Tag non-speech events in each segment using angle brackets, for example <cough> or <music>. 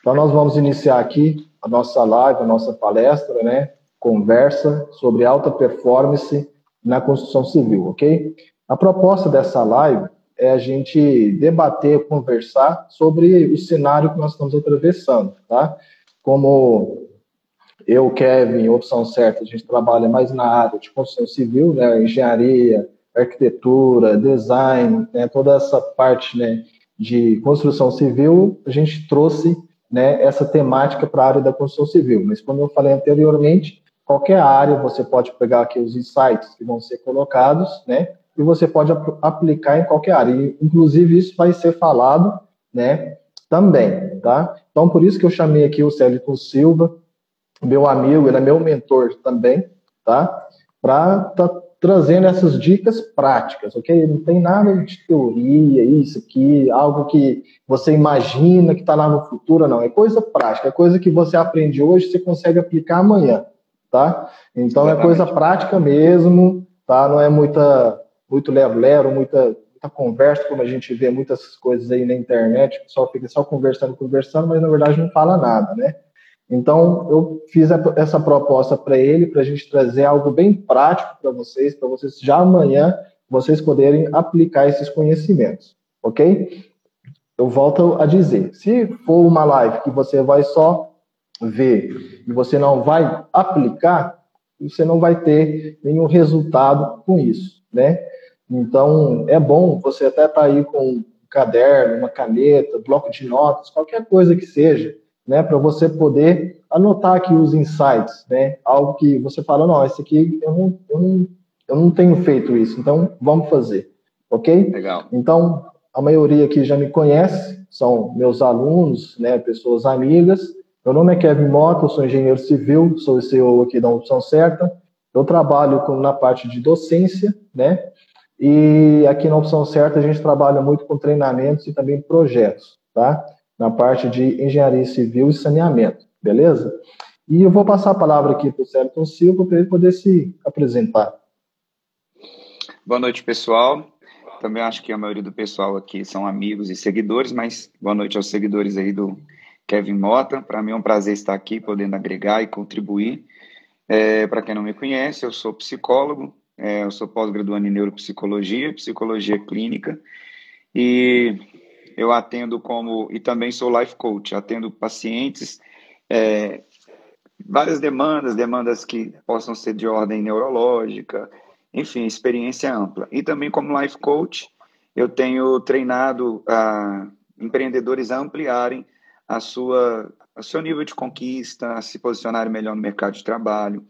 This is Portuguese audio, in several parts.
Então, nós vamos iniciar aqui a nossa live, a nossa palestra, né? Conversa sobre alta performance na construção civil, ok? A proposta dessa live é a gente debater, conversar sobre o cenário que nós estamos atravessando, tá? Como eu, Kevin, opção certa, a gente trabalha mais na área de construção civil, né? Engenharia, arquitetura, design, né? toda essa parte, né? De construção civil, a gente trouxe né, essa temática para a área da construção civil. Mas, como eu falei anteriormente, qualquer área você pode pegar aqui os insights que vão ser colocados, né, e você pode ap aplicar em qualquer área. E, inclusive, isso vai ser falado, né, também, tá? Então, por isso que eu chamei aqui o Célio Silva, meu amigo, ele é meu mentor também, tá? Para tá trazendo essas dicas práticas, ok? Não tem nada de teoria, isso aqui, algo que você imagina que está lá no futuro, não. É coisa prática, é coisa que você aprende hoje, você consegue aplicar amanhã, tá? Então Exatamente. é coisa prática mesmo, tá? Não é muita, muito lero-lero, muita, muita conversa, como a gente vê muitas coisas aí na internet, o pessoal fica só conversando, conversando, mas na verdade não fala nada, né? Então, eu fiz essa proposta para ele, para a gente trazer algo bem prático para vocês, para vocês já amanhã vocês poderem aplicar esses conhecimentos, ok? Eu volto a dizer, se for uma live que você vai só ver e você não vai aplicar, você não vai ter nenhum resultado com isso, né? Então, é bom você até estar tá aí com um caderno, uma caneta, bloco de notas, qualquer coisa que seja, né, para você poder anotar aqui os insights, né, algo que você fala, não, esse aqui eu não, eu não, eu não tenho feito isso, então vamos fazer, ok? Legal. Então, a maioria aqui já me conhece, são meus alunos, né, pessoas amigas. Meu nome é Kevin Mota, eu sou engenheiro civil, sou o CEO aqui da Opção Certa. Eu trabalho com, na parte de docência, né, e aqui na Opção Certa a gente trabalha muito com treinamentos e também projetos, tá? Na parte de engenharia civil e saneamento, beleza? E eu vou passar a palavra aqui para o Sérgio Silva para ele poder se apresentar. Boa noite, pessoal. Também acho que a maioria do pessoal aqui são amigos e seguidores, mas boa noite aos seguidores aí do Kevin Mota. Para mim é um prazer estar aqui, podendo agregar e contribuir. É, para quem não me conhece, eu sou psicólogo, é, eu sou pós-graduando em neuropsicologia, psicologia clínica, e eu atendo como, e também sou life coach, atendo pacientes, é, várias demandas, demandas que possam ser de ordem neurológica, enfim, experiência ampla. E também como life coach, eu tenho treinado a empreendedores a ampliarem a sua, a seu nível de conquista, a se posicionarem melhor no mercado de trabalho.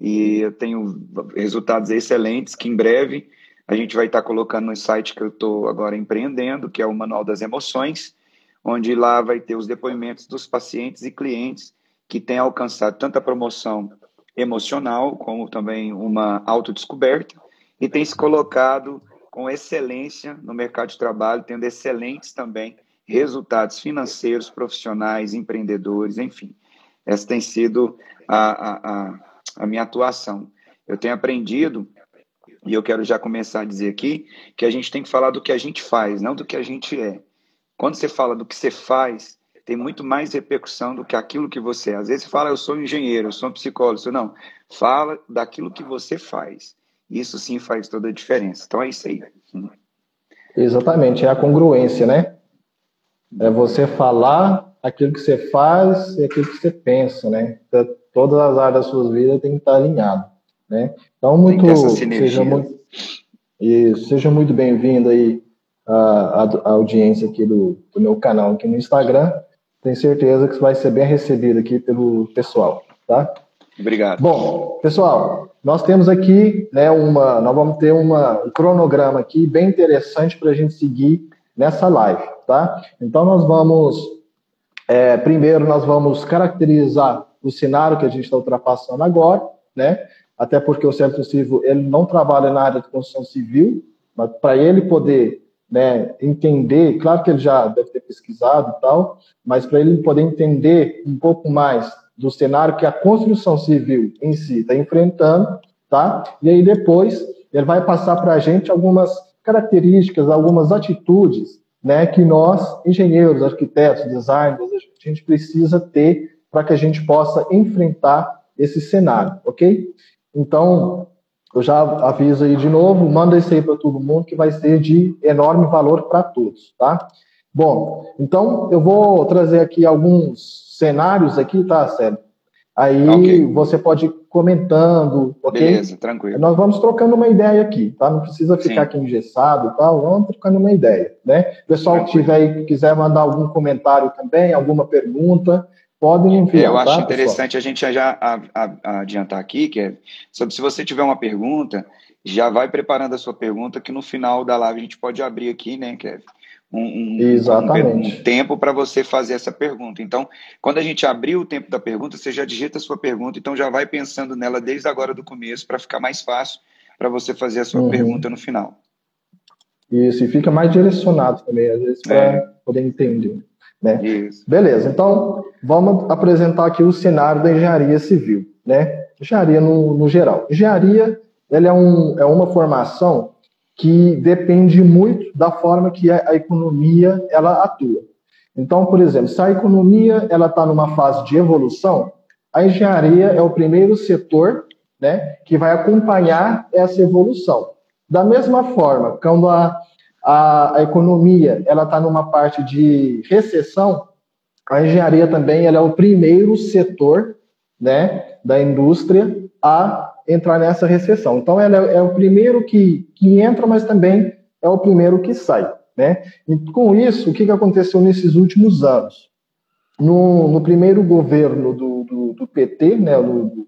E eu tenho resultados excelentes que em breve a gente vai estar colocando no site que eu estou agora empreendendo, que é o Manual das Emoções, onde lá vai ter os depoimentos dos pacientes e clientes que têm alcançado tanto a promoção emocional, como também uma autodescoberta, e têm se colocado com excelência no mercado de trabalho, tendo excelentes também resultados financeiros, profissionais, empreendedores, enfim. Essa tem sido a, a, a, a minha atuação. Eu tenho aprendido e eu quero já começar a dizer aqui que a gente tem que falar do que a gente faz, não do que a gente é. Quando você fala do que você faz, tem muito mais repercussão do que aquilo que você é. Às vezes você fala, eu sou engenheiro, eu sou psicólogo. Você não, fala daquilo que você faz. Isso sim faz toda a diferença. Então é isso aí. Exatamente, é a congruência, né? É você falar aquilo que você faz e aquilo que você pensa, né? Todas as áreas da sua vida tem que estar alinhado. Né? Então, muito, seja muito, seja muito bem-vindo aí a, a, audiência aqui do, do meu canal aqui no Instagram. Tenho certeza que vai ser bem recebido aqui pelo pessoal, tá? Obrigado. Bom, pessoal, nós temos aqui, né, uma, nós vamos ter uma, um cronograma aqui bem interessante para a gente seguir nessa live, tá? Então nós vamos, é, primeiro nós vamos caracterizar o cenário que a gente está ultrapassando agora, né? Até porque o Centro Civil ele não trabalha na área de construção civil, mas para ele poder né, entender, claro que ele já deve ter pesquisado e tal, mas para ele poder entender um pouco mais do cenário que a construção civil em si está enfrentando, tá? E aí depois ele vai passar para a gente algumas características, algumas atitudes, né, que nós, engenheiros, arquitetos, designers, a gente precisa ter para que a gente possa enfrentar esse cenário, ok? Então, eu já aviso aí de novo, manda isso aí para todo mundo que vai ser de enorme valor para todos, tá? Bom, então eu vou trazer aqui alguns cenários aqui, tá, Sérgio? Aí okay. você pode ir comentando, ok? Beleza, tranquilo. Nós vamos trocando uma ideia aqui, tá? Não precisa ficar Sim. aqui engessado e tal, vamos trocando uma ideia, né? Pessoal tranquilo. que tiver aí, quiser mandar algum comentário também, alguma pergunta, podem enviar. Eu acho tá, interessante pessoal? a gente já a, a, adiantar aqui, que é, sobre se você tiver uma pergunta, já vai preparando a sua pergunta, que no final da live a gente pode abrir aqui, né, Kevin? Um, um, um, tempo para você fazer essa pergunta. Então, quando a gente abrir o tempo da pergunta, você já digita a sua pergunta, então já vai pensando nela desde agora do começo, para ficar mais fácil para você fazer a sua uhum. pergunta no final. Isso, e fica mais direcionado também, às vezes, para é. poder entender. Né? Isso. Beleza, então vamos apresentar aqui o cenário da engenharia civil, né? Engenharia no, no geral. Engenharia ela é, um, é uma formação que depende muito da forma que a economia ela atua. Então, por exemplo, se a economia ela está numa fase de evolução, a engenharia é o primeiro setor né, que vai acompanhar essa evolução. Da mesma forma, quando a, a, a economia ela está numa parte de recessão, a engenharia também ela é o primeiro setor né, da indústria a entrar nessa recessão. Então, ela é, é o primeiro que, que entra, mas também é o primeiro que sai. Né? E com isso, o que, que aconteceu nesses últimos anos? No, no primeiro governo do, do, do PT, né, do,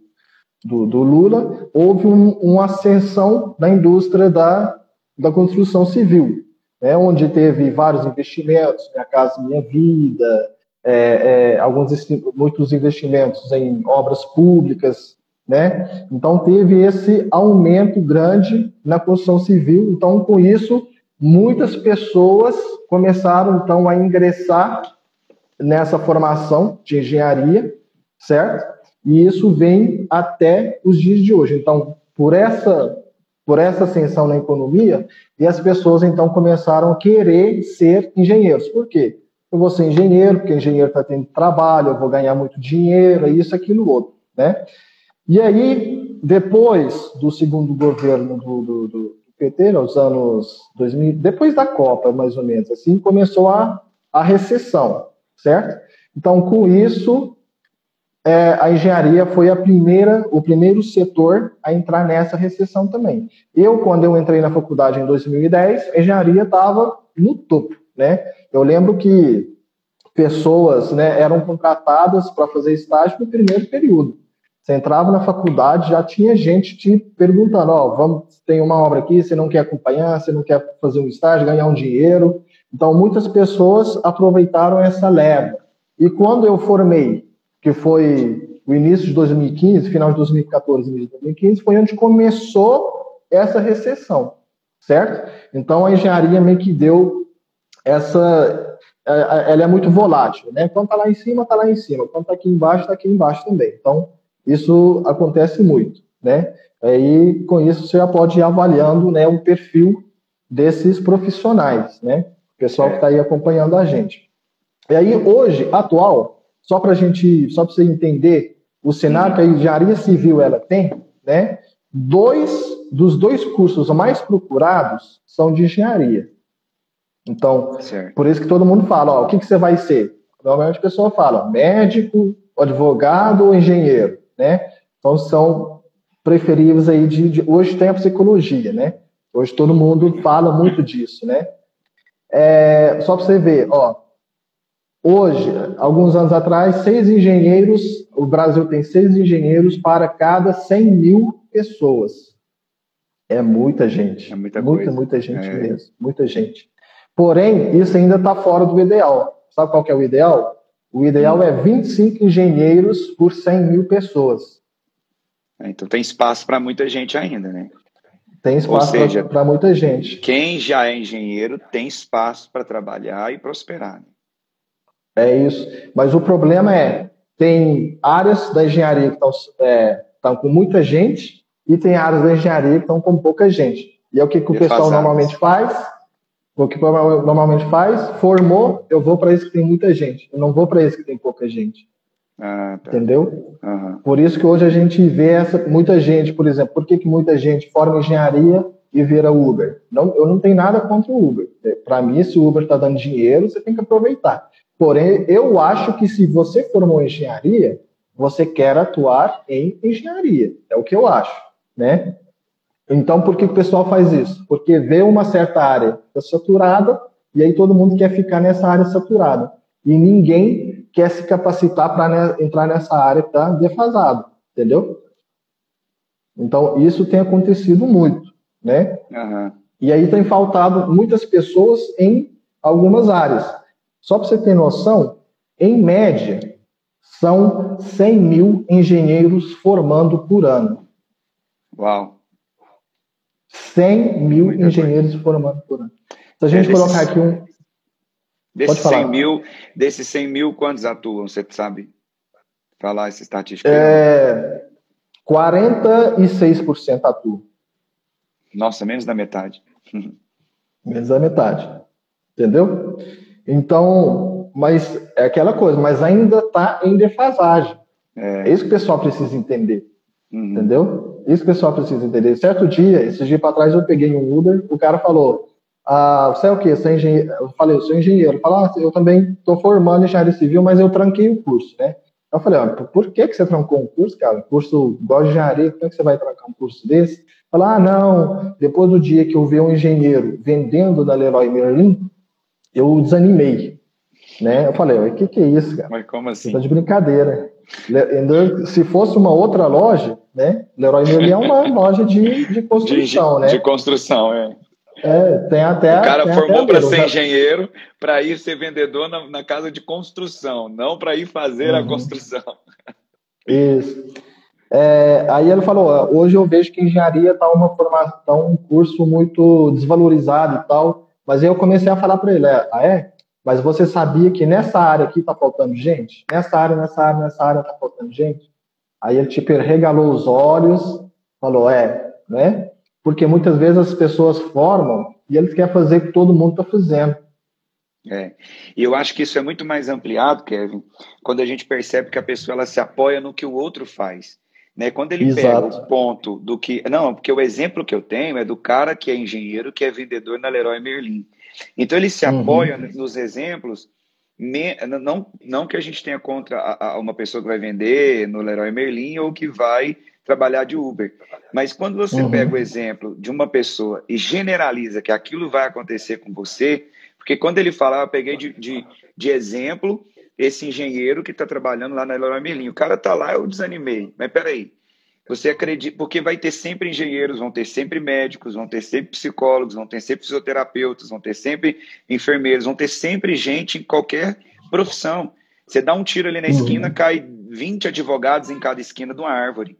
do, do Lula, houve um, uma ascensão da indústria da, da construção civil né, onde teve vários investimentos, Minha Casa Minha Vida, é, é, alguns muitos investimentos em obras públicas, né? Então teve esse aumento grande na construção civil. Então com isso muitas pessoas começaram então a ingressar nessa formação de engenharia, certo? E isso vem até os dias de hoje. Então por essa por essa ascensão na economia, e as pessoas então começaram a querer ser engenheiros. Por quê? Eu vou ser engenheiro, porque engenheiro está tendo trabalho, eu vou ganhar muito dinheiro, isso, aquilo, outro, né? E aí, depois do segundo governo do, do, do PT, nos anos 2000, depois da Copa, mais ou menos, assim, começou a, a recessão, certo? Então, com isso, é, a engenharia foi a primeira, o primeiro setor a entrar nessa recessão também. Eu, quando eu entrei na faculdade em 2010, a engenharia estava no topo, né? Eu lembro que pessoas né, eram contratadas para fazer estágio no primeiro período. Você entrava na faculdade, já tinha gente te perguntando, ó, vamos, tem uma obra aqui, você não quer acompanhar, você não quer fazer um estágio, ganhar um dinheiro. Então, muitas pessoas aproveitaram essa leva. E quando eu formei que foi o início de 2015, final de 2014, início de 2015, foi onde começou essa recessão, certo? Então a engenharia meio que deu essa, é, é, ela é muito volátil, né? Quando está lá em cima, está lá em cima. Quando está aqui embaixo, está aqui embaixo também. Então isso acontece muito, né? Aí com isso você já pode ir avaliando, né, o perfil desses profissionais, né? O pessoal que está aí acompanhando a gente. E aí hoje, atual, só para a gente, só para você entender o cenário que a engenharia civil ela tem, né? Dois dos dois cursos mais procurados são de engenharia. Então, certo. por isso que todo mundo fala, ó, o que, que você vai ser? Normalmente a pessoa fala médico, advogado ou engenheiro, né? Então são preferíveis aí de, de, hoje tem a psicologia, né? Hoje todo mundo fala muito disso, né? É, só para você ver, ó, Hoje, alguns anos atrás, seis engenheiros, o Brasil tem seis engenheiros para cada 100 mil pessoas. É muita gente. É muita, muita, coisa. muita gente é. mesmo. Muita gente. Porém, isso ainda está fora do ideal. Sabe qual é o ideal? O ideal é 25 engenheiros por 100 mil pessoas. É, então tem espaço para muita gente ainda, né? Tem espaço para muita gente. Quem já é engenheiro tem espaço para trabalhar e prosperar. Né? É isso. Mas o problema é, tem áreas da engenharia que estão é, com muita gente e tem áreas da engenharia que estão com pouca gente. E é o que, que o pessoal normalmente faz? O que normalmente faz, formou, eu vou para esse que tem muita gente. Eu não vou para esse que tem pouca gente. Ah, tá. Entendeu? Uhum. Por isso que hoje a gente vê essa, muita gente, por exemplo, por que, que muita gente forma engenharia e vira Uber? Não, eu não tenho nada contra o Uber. É, para mim, se o Uber está dando dinheiro, você tem que aproveitar. Porém, eu acho que se você formou engenharia, você quer atuar em engenharia. É o que eu acho, né? Então, por que o pessoal faz isso? Porque vê uma certa área saturada e aí todo mundo quer ficar nessa área saturada. E ninguém quer se capacitar para entrar nessa área que está defasada, entendeu? Então, isso tem acontecido muito, né? Uhum. E aí tem faltado muitas pessoas em algumas áreas. Só para você ter noção, em média, são 100 mil engenheiros formando por ano. Uau! 100 mil Muita engenheiros formando por ano. Se a gente é, colocar aqui um. Desses 100 mil, desses 100 mil, quantos atuam? Você sabe falar essa estatística? É, 46% atuam. Nossa, menos da metade. <laughs> menos da metade. Entendeu? Então, mas é aquela coisa, mas ainda está em defasagem. É. é isso que o pessoal precisa entender. Uhum. Entendeu? Isso que o pessoal precisa entender. Certo dia, esse dia para trás, eu peguei um Uber, o cara falou: ah, você é o quê? Você é engenheiro? Eu falei, eu sou engenheiro. Ele falou, ah, eu também estou formando engenharia civil, mas eu tranquei o curso, né? Eu falei, ah, por que, que você trancou um curso, cara? Um curso igual de engenharia, como é que você vai trancar um curso desse? Falar, ah, não, depois do dia que eu vi um engenheiro vendendo da Leroy Merlin, eu desanimei, né? Eu falei, o que, que é isso, cara? Mas como assim? Tá de brincadeira. Se fosse uma outra loja, né? Leroy Merlin é uma <laughs> loja de, de construção, de, né? De construção, é. É, tem até. O cara formou para ser engenheiro, para ir ser vendedor na, na, casa de construção, não para ir fazer uhum. a construção. Isso. É, aí ele falou: hoje eu vejo que engenharia está uma formação, tá um curso muito desvalorizado e tal. Mas aí eu comecei a falar para ele: é, ah, é? Mas você sabia que nessa área aqui está faltando gente? Nessa área, nessa área, nessa área está faltando gente? Aí ele tipo regalou os olhos, falou: é, né? porque muitas vezes as pessoas formam e eles querem fazer o que todo mundo está fazendo. É. E eu acho que isso é muito mais ampliado, Kevin, quando a gente percebe que a pessoa ela se apoia no que o outro faz. Né? Quando ele Exato. pega o ponto do que. Não, porque o exemplo que eu tenho é do cara que é engenheiro, que é vendedor na Leroy Merlin. Então ele se uhum. apoia nos exemplos. Não, não que a gente tenha contra a, a uma pessoa que vai vender no Leroy Merlin ou que vai trabalhar de Uber. Mas quando você uhum. pega o exemplo de uma pessoa e generaliza que aquilo vai acontecer com você, porque quando ele fala, eu peguei de, de, de exemplo esse engenheiro que está trabalhando lá na Leroy Merlin. O cara está lá, eu desanimei. Mas peraí, você acredita, porque vai ter sempre engenheiros, vão ter sempre médicos, vão ter sempre psicólogos, vão ter sempre fisioterapeutas, vão ter sempre enfermeiros, vão ter sempre gente em qualquer profissão. Você dá um tiro ali na esquina, uhum. cai 20 advogados em cada esquina de uma árvore.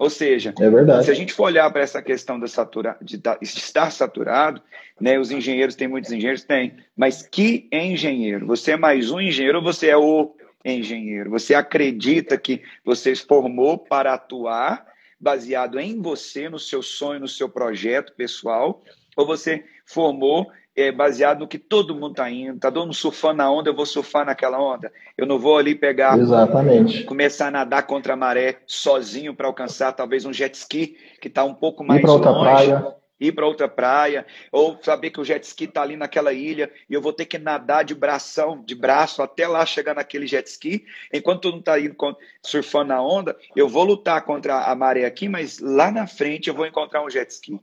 Ou seja, é se a gente for olhar para essa questão da satura, de, estar saturado, né, os engenheiros têm muitos engenheiros? Tem. Mas que engenheiro? Você é mais um engenheiro ou você é o engenheiro? Você acredita que você formou para atuar baseado em você, no seu sonho, no seu projeto pessoal? Ou você formou é, baseado no que todo mundo está indo. Está todo mundo surfando na onda, eu vou surfar naquela onda. Eu não vou ali pegar, Exatamente. começar a nadar contra a maré sozinho para alcançar talvez um jet ski que está um pouco mais ir longe. Praia. Ir para outra praia, ou saber que o jet ski está ali naquela ilha e eu vou ter que nadar de bração, de braço até lá chegar naquele jet ski. Enquanto todo mundo está indo surfando na onda, eu vou lutar contra a maré aqui, mas lá na frente eu vou encontrar um jet ski.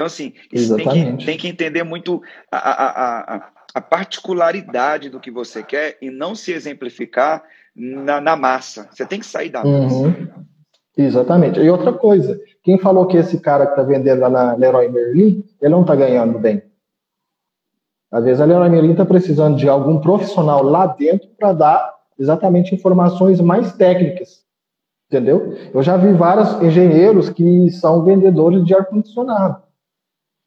Então, assim, tem que, tem que entender muito a, a, a, a, particularidade do que você quer e não se exemplificar na, na massa. Você tem que sair da massa. Uhum. Exatamente. E outra coisa, quem falou que esse cara que está vendendo lá na Leroy Merlin, ele não está ganhando bem? Às vezes a Leroy Merlin está precisando de algum profissional lá dentro para dar exatamente informações mais técnicas. Entendeu? Eu já vi vários engenheiros que são vendedores de ar-condicionado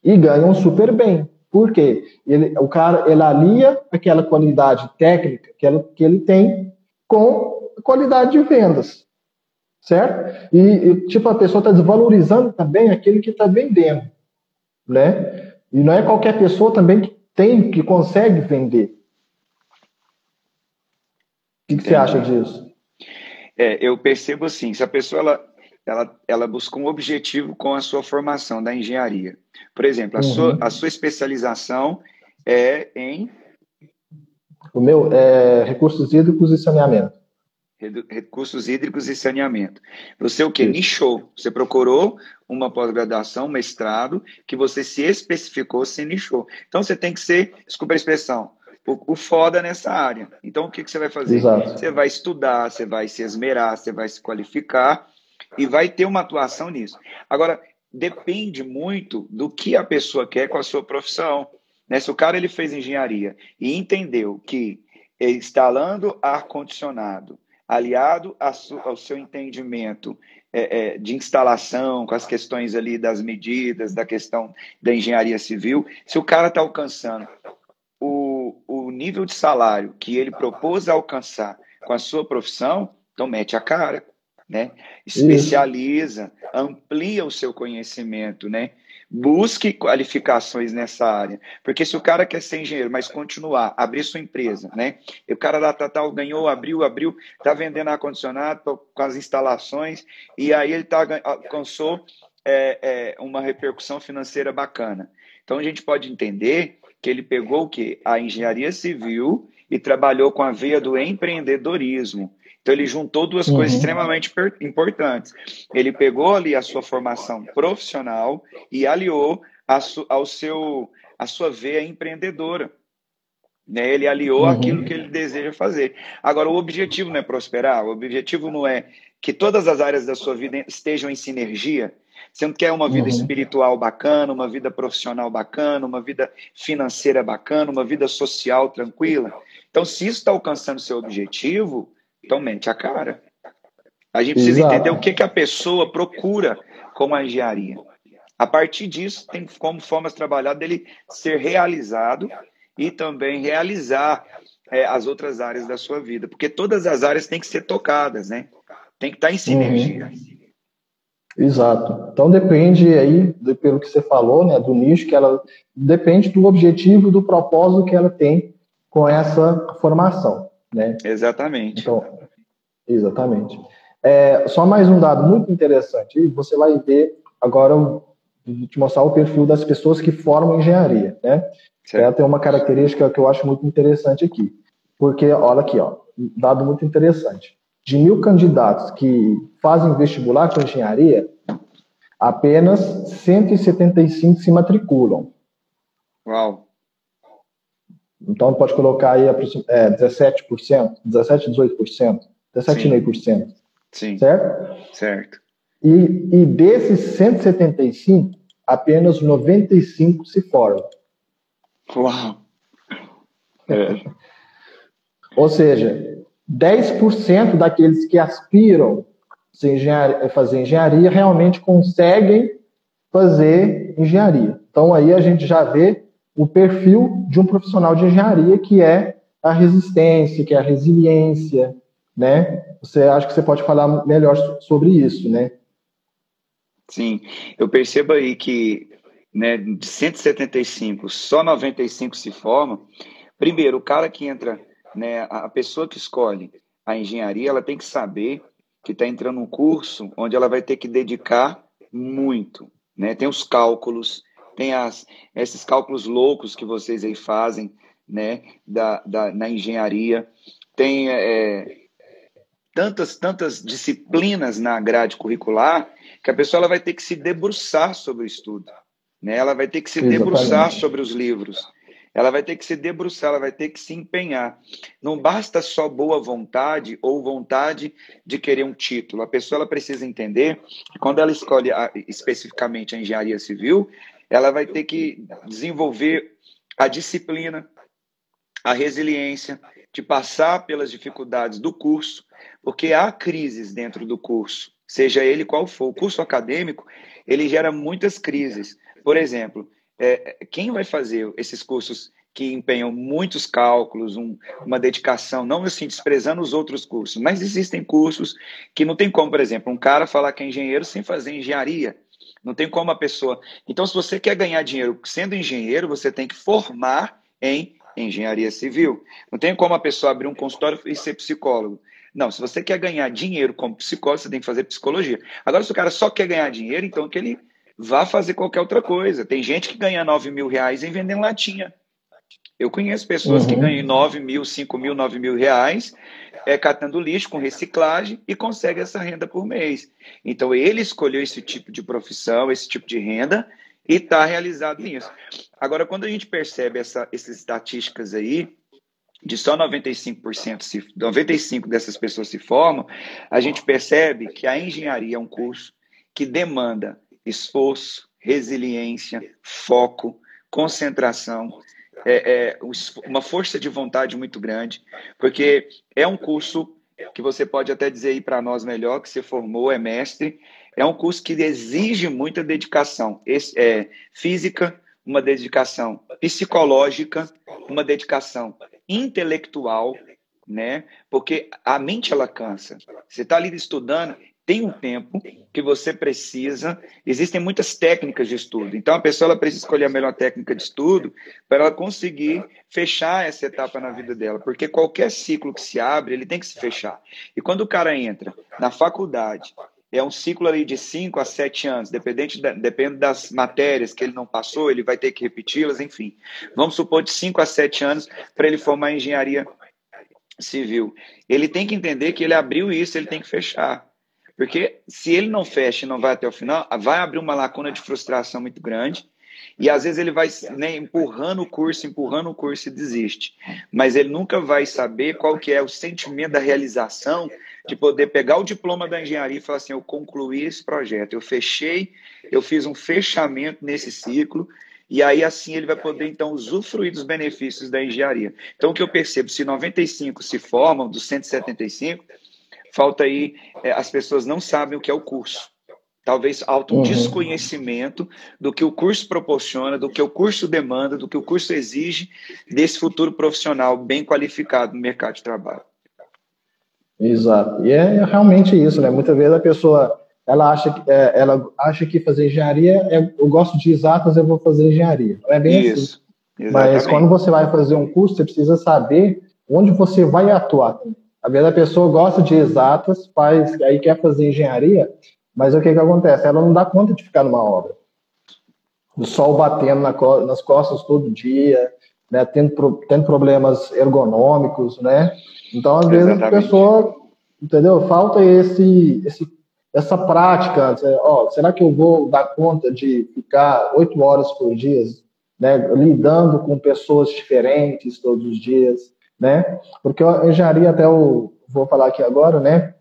e ganham super bem. Por quê? Ele, o cara ele alia aquela qualidade técnica que ele, que ele tem com a qualidade de vendas. Certo? E, e tipo, a pessoa está desvalorizando também aquele que está vendendo. Né? E não é qualquer pessoa também que tem, que consegue vender. O que, que você acha disso? É, eu percebo assim, se a pessoa ela, ela, ela busca um objetivo com a sua formação da engenharia. Por exemplo, a, uhum. sua, a sua especialização é em. O meu é recursos hídricos e saneamento. Recursos hídricos e saneamento. Você o que? Nichou. Você procurou uma pós-graduação, mestrado, que você se especificou, se nichou. Então você tem que ser, desculpa a expressão, o, o foda nessa área. Então o que, que você vai fazer? Exato. Você vai estudar, você vai se esmerar, você vai se qualificar e vai ter uma atuação nisso. Agora, depende muito do que a pessoa quer com a sua profissão. Né? Se o cara ele fez engenharia e entendeu que instalando ar-condicionado, aliado ao seu entendimento é, é, de instalação, com as questões ali das medidas, da questão da engenharia civil, se o cara está alcançando o, o nível de salário que ele propôs alcançar com a sua profissão, então mete a cara né? Especializa, Isso. amplia o seu conhecimento, né? Busque qualificações nessa área. Porque se o cara quer ser engenheiro, mas continuar, abrir sua empresa, né? E o cara da Tatal ganhou, abriu, abriu, tá vendendo ar-condicionado com as instalações, e aí ele tá, alcançou é, é, uma repercussão financeira bacana. Então a gente pode entender que ele pegou o quê? A engenharia civil e trabalhou com a veia do empreendedorismo. Então, ele juntou duas uhum. coisas extremamente importantes. Ele pegou ali a sua formação profissional e aliou a, su, ao seu, a sua veia empreendedora. Né? Ele aliou uhum. aquilo que ele deseja fazer. Agora, o objetivo não é prosperar, o objetivo não é que todas as áreas da sua vida estejam em sinergia. Você não quer uma vida uhum. espiritual bacana, uma vida profissional bacana, uma vida financeira bacana, uma vida social tranquila. Então, se isso está alcançando seu objetivo, então mente a cara. A gente precisa Exato. entender o que, que a pessoa procura com a engenharia. A partir disso, tem como formas trabalhadas dele ser realizado e também realizar é, as outras áreas da sua vida. Porque todas as áreas têm que ser tocadas, né? Tem que estar em sinergia. Uhum. Exato. Então depende aí, pelo que você falou, né, do nicho que ela depende do objetivo, do propósito que ela tem com essa formação. Né? Exatamente. Então, exatamente. É, só mais um dado muito interessante. E você vai ver agora, vou te mostrar o perfil das pessoas que formam engenharia. Né? Ela tem uma característica que eu acho muito interessante aqui. Porque, olha aqui, ó, dado muito interessante. De mil candidatos que fazem vestibular com engenharia, apenas 175 se matriculam. Uau! Então, pode colocar aí é, 17%, 17, 18%, 17,5%. Sim. Certo? Certo. E, e desses 175, apenas 95 se formam. Uau! É. Ou seja, 10% daqueles que aspiram a fazer engenharia realmente conseguem fazer engenharia. Então aí a gente já vê o perfil de um profissional de engenharia, que é a resistência, que é a resiliência, né? Você acha que você pode falar melhor sobre isso, né? Sim, eu percebo aí que né, de 175, só 95 se formam. Primeiro, o cara que entra, né, a pessoa que escolhe a engenharia, ela tem que saber que está entrando um curso onde ela vai ter que dedicar muito, né? Tem os cálculos, tem as, esses cálculos loucos que vocês aí fazem, né, da, da, na engenharia, tem é, tantas, tantas disciplinas na grade curricular que a pessoa ela vai ter que se debruçar sobre o estudo, né, ela vai ter que se Exatamente. debruçar sobre os livros, ela vai ter que se debruçar, ela vai ter que se empenhar. Não basta só boa vontade ou vontade de querer um título. A pessoa ela precisa entender que quando ela escolhe a, especificamente a engenharia civil, ela vai ter que desenvolver a disciplina, a resiliência, de passar pelas dificuldades do curso, porque há crises dentro do curso, seja ele qual for. O curso acadêmico, ele gera muitas crises. Por exemplo, é, quem vai fazer esses cursos que empenham muitos cálculos, um, uma dedicação, não assim desprezando os outros cursos, mas existem cursos que não tem como, por exemplo, um cara falar que é engenheiro sem fazer engenharia. Não tem como a pessoa. Então, se você quer ganhar dinheiro sendo engenheiro, você tem que formar em engenharia civil. Não tem como a pessoa abrir um consultório e ser psicólogo. Não, se você quer ganhar dinheiro como psicólogo, você tem que fazer psicologia. Agora, se o cara só quer ganhar dinheiro, então que ele vá fazer qualquer outra coisa. Tem gente que ganha 9 mil reais em vendendo latinha. Eu conheço pessoas uhum. que ganham 9 mil, 5 mil, 9 mil reais é, catando lixo com reciclagem e consegue essa renda por mês. Então, ele escolheu esse tipo de profissão, esse tipo de renda e está realizado nisso. Agora, quando a gente percebe essa, essas estatísticas aí, de só 95%, se, 95% dessas pessoas se formam, a gente percebe que a engenharia é um curso que demanda esforço, resiliência, foco, concentração, é, é, uma força de vontade muito grande, porque é um curso que você pode até dizer aí para nós melhor, que você formou, é mestre, é um curso que exige muita dedicação é, física, uma dedicação psicológica, uma dedicação intelectual, né? Porque a mente ela cansa. Você está ali estudando, tem um tempo que você precisa. Existem muitas técnicas de estudo. Então, a pessoa ela precisa escolher a melhor técnica de estudo para ela conseguir fechar essa etapa na vida dela. Porque qualquer ciclo que se abre, ele tem que se fechar. E quando o cara entra na faculdade, é um ciclo ali de 5 a 7 anos, dependente da, depende das matérias que ele não passou, ele vai ter que repeti-las, enfim. Vamos supor de 5 a 7 anos para ele formar engenharia civil. Ele tem que entender que ele abriu isso, ele tem que fechar. Porque se ele não fecha e não vai até o final, vai abrir uma lacuna de frustração muito grande. E às vezes ele vai né, empurrando o curso, empurrando o curso e desiste. Mas ele nunca vai saber qual que é o sentimento da realização de poder pegar o diploma da engenharia e falar assim, eu concluí esse projeto, eu fechei, eu fiz um fechamento nesse ciclo, e aí assim ele vai poder então usufruir dos benefícios da engenharia. Então o que eu percebo, se 95 se formam dos 175, falta aí, é, as pessoas não sabem o que é o curso. Talvez alto um uhum. desconhecimento do que o curso proporciona, do que o curso demanda, do que o curso exige desse futuro profissional bem qualificado no mercado de trabalho. Exato. E é realmente isso, né? Muitas vezes a pessoa ela acha que, é, ela acha que fazer engenharia é, eu gosto de exatas, eu vou fazer engenharia. Não é bem assim. isso. assim. Mas quando você vai fazer um curso, você precisa saber onde você vai atuar. Às vezes a pessoa gosta de exatas, faz, aí quer fazer engenharia, mas o que, que acontece? Ela não dá conta de ficar numa obra. O sol batendo na, nas costas todo dia, né, tendo, tendo problemas ergonômicos, né? Então, às vezes, Exatamente. a pessoa, entendeu? Falta esse, esse, essa prática. Ó, será que eu vou dar conta de ficar oito horas por dia, né, lidando com pessoas diferentes todos os dias? né? Porque a engenharia, até eu vou falar aqui agora, né?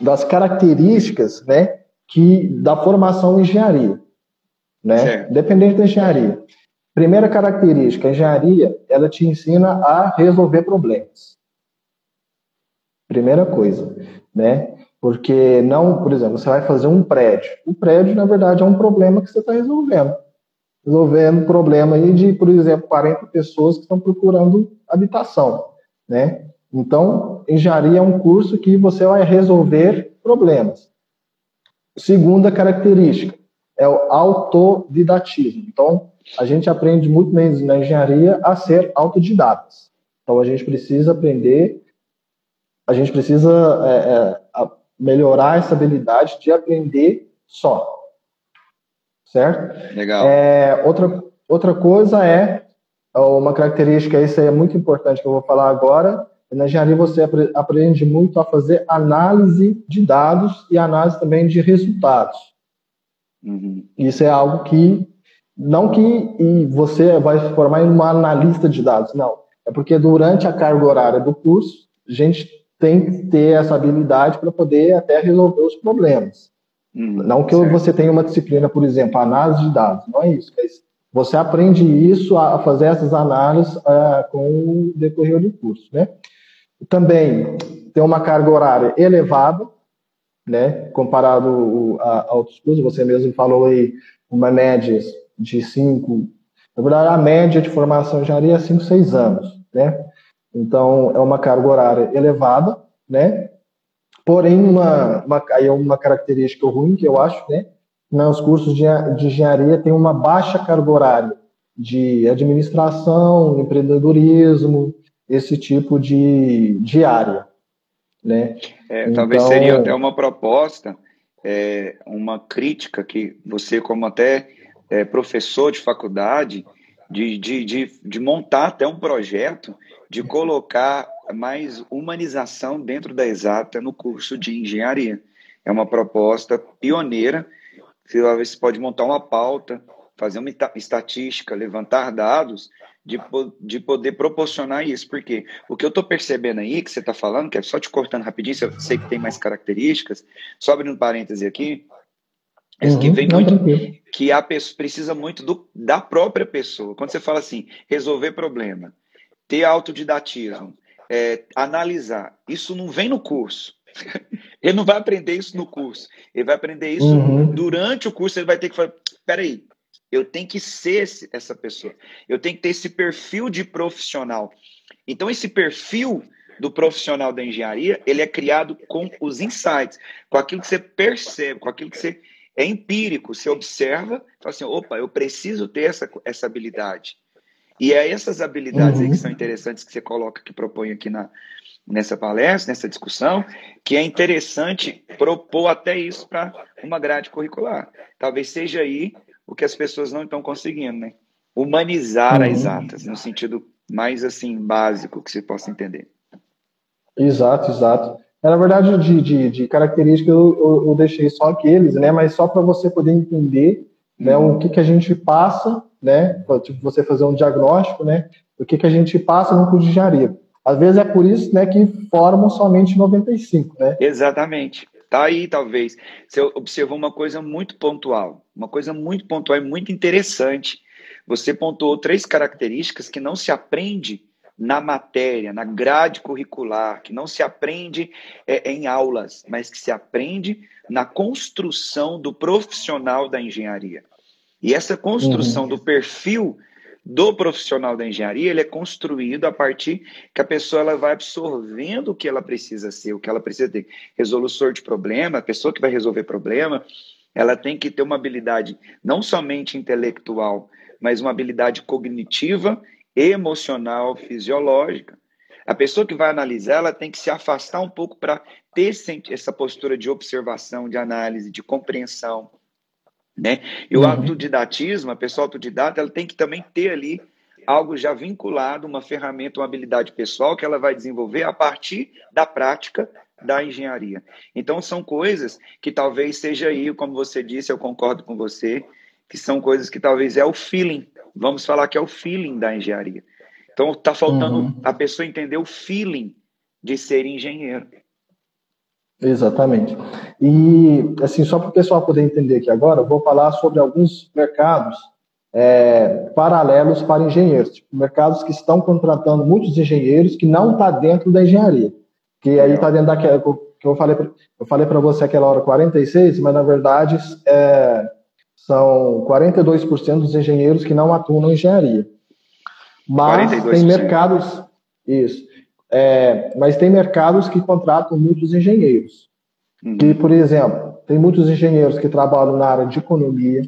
Das características, né? Que da formação em engenharia, né? Certo. Dependente da engenharia. Primeira característica, a engenharia, ela te ensina a resolver problemas. Primeira coisa, né? Porque não, por exemplo, você vai fazer um prédio. O prédio, na verdade, é um problema que você está resolvendo. Resolvendo um problema aí de, por exemplo, 40 pessoas que estão procurando habitação né? Então, engenharia é um curso que você vai resolver problemas. Segunda característica é o autodidatismo. Então, a gente aprende muito menos na engenharia a ser autodidatas. Então, a gente precisa aprender, a gente precisa é, é, melhorar essa habilidade de aprender só. Certo? Legal. É, outra, outra coisa é uma característica, isso é muito importante que eu vou falar agora. Na engenharia você aprende muito a fazer análise de dados e análise também de resultados. Uhum. Isso é algo que não que você vai se formar em uma analista de dados, não. É porque durante a carga horária do curso, a gente tem que ter essa habilidade para poder até resolver os problemas. Uhum, não que certo. você tenha uma disciplina, por exemplo, análise de dados, não é isso, mas você aprende isso a fazer essas análises uh, com o decorrer do curso, né? Também tem uma carga horária elevada, né? Comparado a, a outros cursos, você mesmo falou aí uma média de cinco, na verdade a média de formação em engenharia é cinco, seis anos, né? Então é uma carga horária elevada, né? Porém uma, uma aí é uma característica ruim que eu acho, né? nos cursos de, de engenharia tem uma baixa carga horária de administração, empreendedorismo, esse tipo de, de área. Né? É, então, talvez seria até uma proposta, é, uma crítica que você, como até é, professor de faculdade, de, de, de, de montar até um projeto de colocar mais humanização dentro da exata no curso de engenharia. É uma proposta pioneira. Você pode montar uma pauta, fazer uma estatística, levantar dados de, de poder proporcionar isso. Porque o que eu estou percebendo aí, que você está falando, que é só te cortando rapidinho, eu sei que tem mais características, só abrindo um parêntese aqui, é uhum, que vem muito, que a pessoa precisa muito do, da própria pessoa. Quando você fala assim, resolver problema, ter autodidatismo, é, analisar, isso não vem no curso. <laughs> ele não vai aprender isso no curso. Ele vai aprender isso uhum. durante o curso. Ele vai ter que falar: peraí, eu tenho que ser esse, essa pessoa. Eu tenho que ter esse perfil de profissional. Então, esse perfil do profissional da engenharia, ele é criado com os insights, com aquilo que você percebe, com aquilo que você é empírico. Você observa, fala assim: opa, eu preciso ter essa, essa habilidade. E é essas habilidades uhum. aí que são interessantes que você coloca, que propõe aqui na, nessa palestra, nessa discussão, que é interessante propor até isso para uma grade curricular. Talvez seja aí o que as pessoas não estão conseguindo, né? Humanizar uhum. as atas, no sentido mais assim básico que se possa entender. Exato, exato. Na verdade, de, de, de características eu, eu, eu, deixei só aqueles, né? Mas só para você poder entender né, o que, que a gente passa, né? Tipo, você fazer um diagnóstico, né? O que, que a gente passa no curso de engenharia. Às vezes é por isso né, que formam somente 95, né? Exatamente. Tá aí, talvez. Você observou uma coisa muito pontual, uma coisa muito pontual e muito interessante. Você pontuou três características que não se aprende na matéria, na grade curricular, que não se aprende é, em aulas, mas que se aprende na construção do profissional da engenharia. E essa construção uhum. do perfil do profissional da engenharia, ele é construído a partir que a pessoa ela vai absorvendo o que ela precisa ser, o que ela precisa ter. Resolutor de problema, a pessoa que vai resolver problema, ela tem que ter uma habilidade não somente intelectual, mas uma habilidade cognitiva emocional, fisiológica. A pessoa que vai analisar, ela tem que se afastar um pouco para ter essa postura de observação, de análise, de compreensão. Né? E o uhum. autodidatismo, a pessoa autodidata, ela tem que também ter ali algo já vinculado, uma ferramenta, uma habilidade pessoal que ela vai desenvolver a partir da prática da engenharia. Então, são coisas que talvez seja aí, como você disse, eu concordo com você, que são coisas que talvez é o feeling vamos falar que é o feeling da engenharia. Então, está faltando uhum. a pessoa entender o feeling de ser engenheiro. Exatamente. E, assim, só para o pessoal poder entender aqui agora, eu vou falar sobre alguns mercados é, paralelos para engenheiros, tipo, mercados que estão contratando muitos engenheiros que não está dentro da engenharia. Que aí está dentro daquela que eu falei, eu falei para você aquela hora 46, mas na verdade é, são 42% dos engenheiros que não atuam na engenharia. Mas 42%. tem mercados, isso, é, mas tem mercados que contratam muitos engenheiros. Uhum. Que, por exemplo, tem muitos engenheiros que trabalham na área de economia,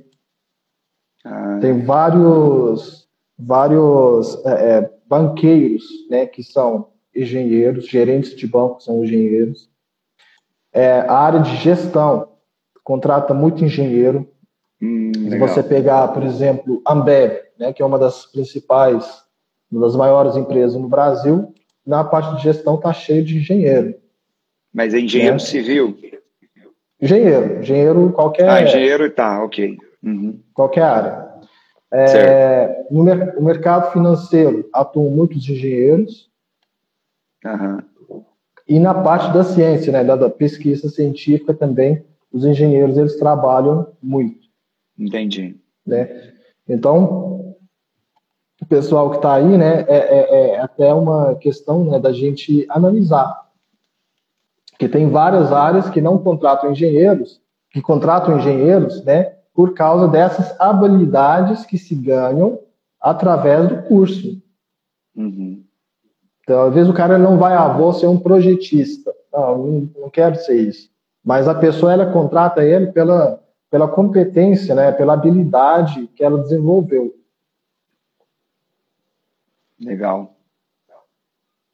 ah. tem vários, vários é, é, banqueiros, né, que são engenheiros, gerentes de banco são engenheiros. É, a área de gestão contrata muito engenheiro, Hum, Se você pegar, por exemplo, Ambev, né, que é uma das principais, uma das maiores empresas no Brasil, na parte de gestão está cheio de engenheiro. Mas é engenheiro né? civil? Engenheiro, engenheiro qualquer. Ah, engenheiro tá, ok. Uhum. Qualquer área. É, no, no, mercado financeiro atuam muitos engenheiros. Uhum. E na parte da ciência, né, da, da pesquisa científica também, os engenheiros eles trabalham muito. Entendi. Né? Então, o pessoal que está aí, né, é, é, é, até uma questão né, da gente analisar. Que tem várias áreas que não contratam engenheiros, que contratam engenheiros, né, por causa dessas habilidades que se ganham através do curso. Uhum. Então, às vezes o cara não vai, ah, vou ser um projetista. Não, não, não quero ser isso. Mas a pessoa, ela contrata ele pela pela competência, né, pela habilidade que ela desenvolveu. Legal.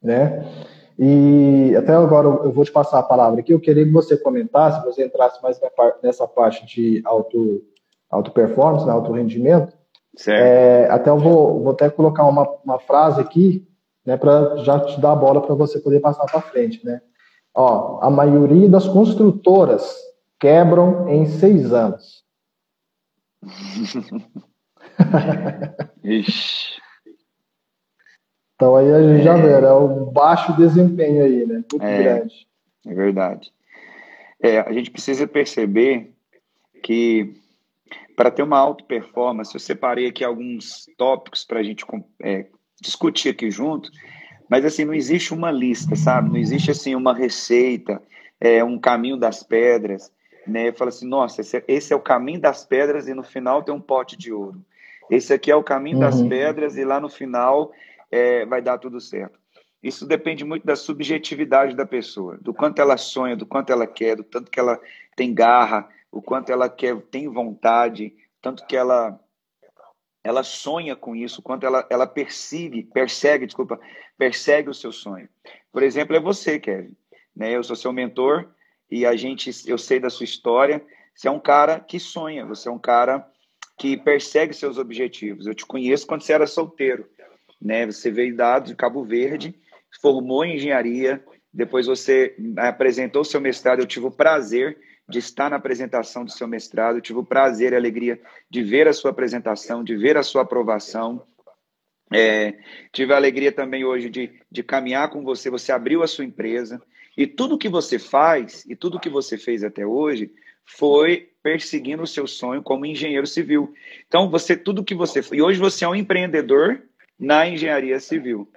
Né? E até agora eu vou te passar a palavra aqui. Eu queria que você comentasse, você entrasse mais nessa parte de auto, auto performance, né, auto rendimento. É, até eu vou, vou até colocar uma, uma frase aqui, né, para já te dar a bola para você poder passar para frente, né? Ó, a maioria das construtoras quebram em seis anos. Ixi. <laughs> Então aí a gente é... já vê, é o baixo desempenho aí, né? Muito é, grande. É verdade. É, a gente precisa perceber que para ter uma alta performance, eu separei aqui alguns tópicos para a gente é, discutir aqui junto, mas assim, não existe uma lista, sabe? Não existe assim uma receita, é, um caminho das pedras, né? Fala assim, nossa, esse é, esse é, o caminho das pedras e no final tem um pote de ouro. Esse aqui é o caminho uhum. das pedras e lá no final é, vai dar tudo certo. Isso depende muito da subjetividade da pessoa, do quanto ela sonha, do quanto ela quer, do tanto que ela tem garra, o quanto ela quer, tem vontade, tanto que ela ela sonha com isso, quanto ela, ela persegue, persegue, desculpa, persegue o seu sonho. Por exemplo, é você, Kevin. Né? Eu sou seu mentor e a gente, eu sei da sua história. Você é um cara que sonha, você é um cara que persegue seus objetivos. Eu te conheço quando você era solteiro né? Você veio dado de Cabo Verde, formou em engenharia, depois você apresentou seu mestrado. Eu tive o prazer de estar na apresentação do seu mestrado, eu tive o prazer e a alegria de ver a sua apresentação, de ver a sua aprovação. É, tive a alegria também hoje de, de caminhar com você. Você abriu a sua empresa e tudo que você faz e tudo que você fez até hoje foi perseguindo o seu sonho como engenheiro civil. Então, você tudo que você e hoje você é um empreendedor na engenharia civil.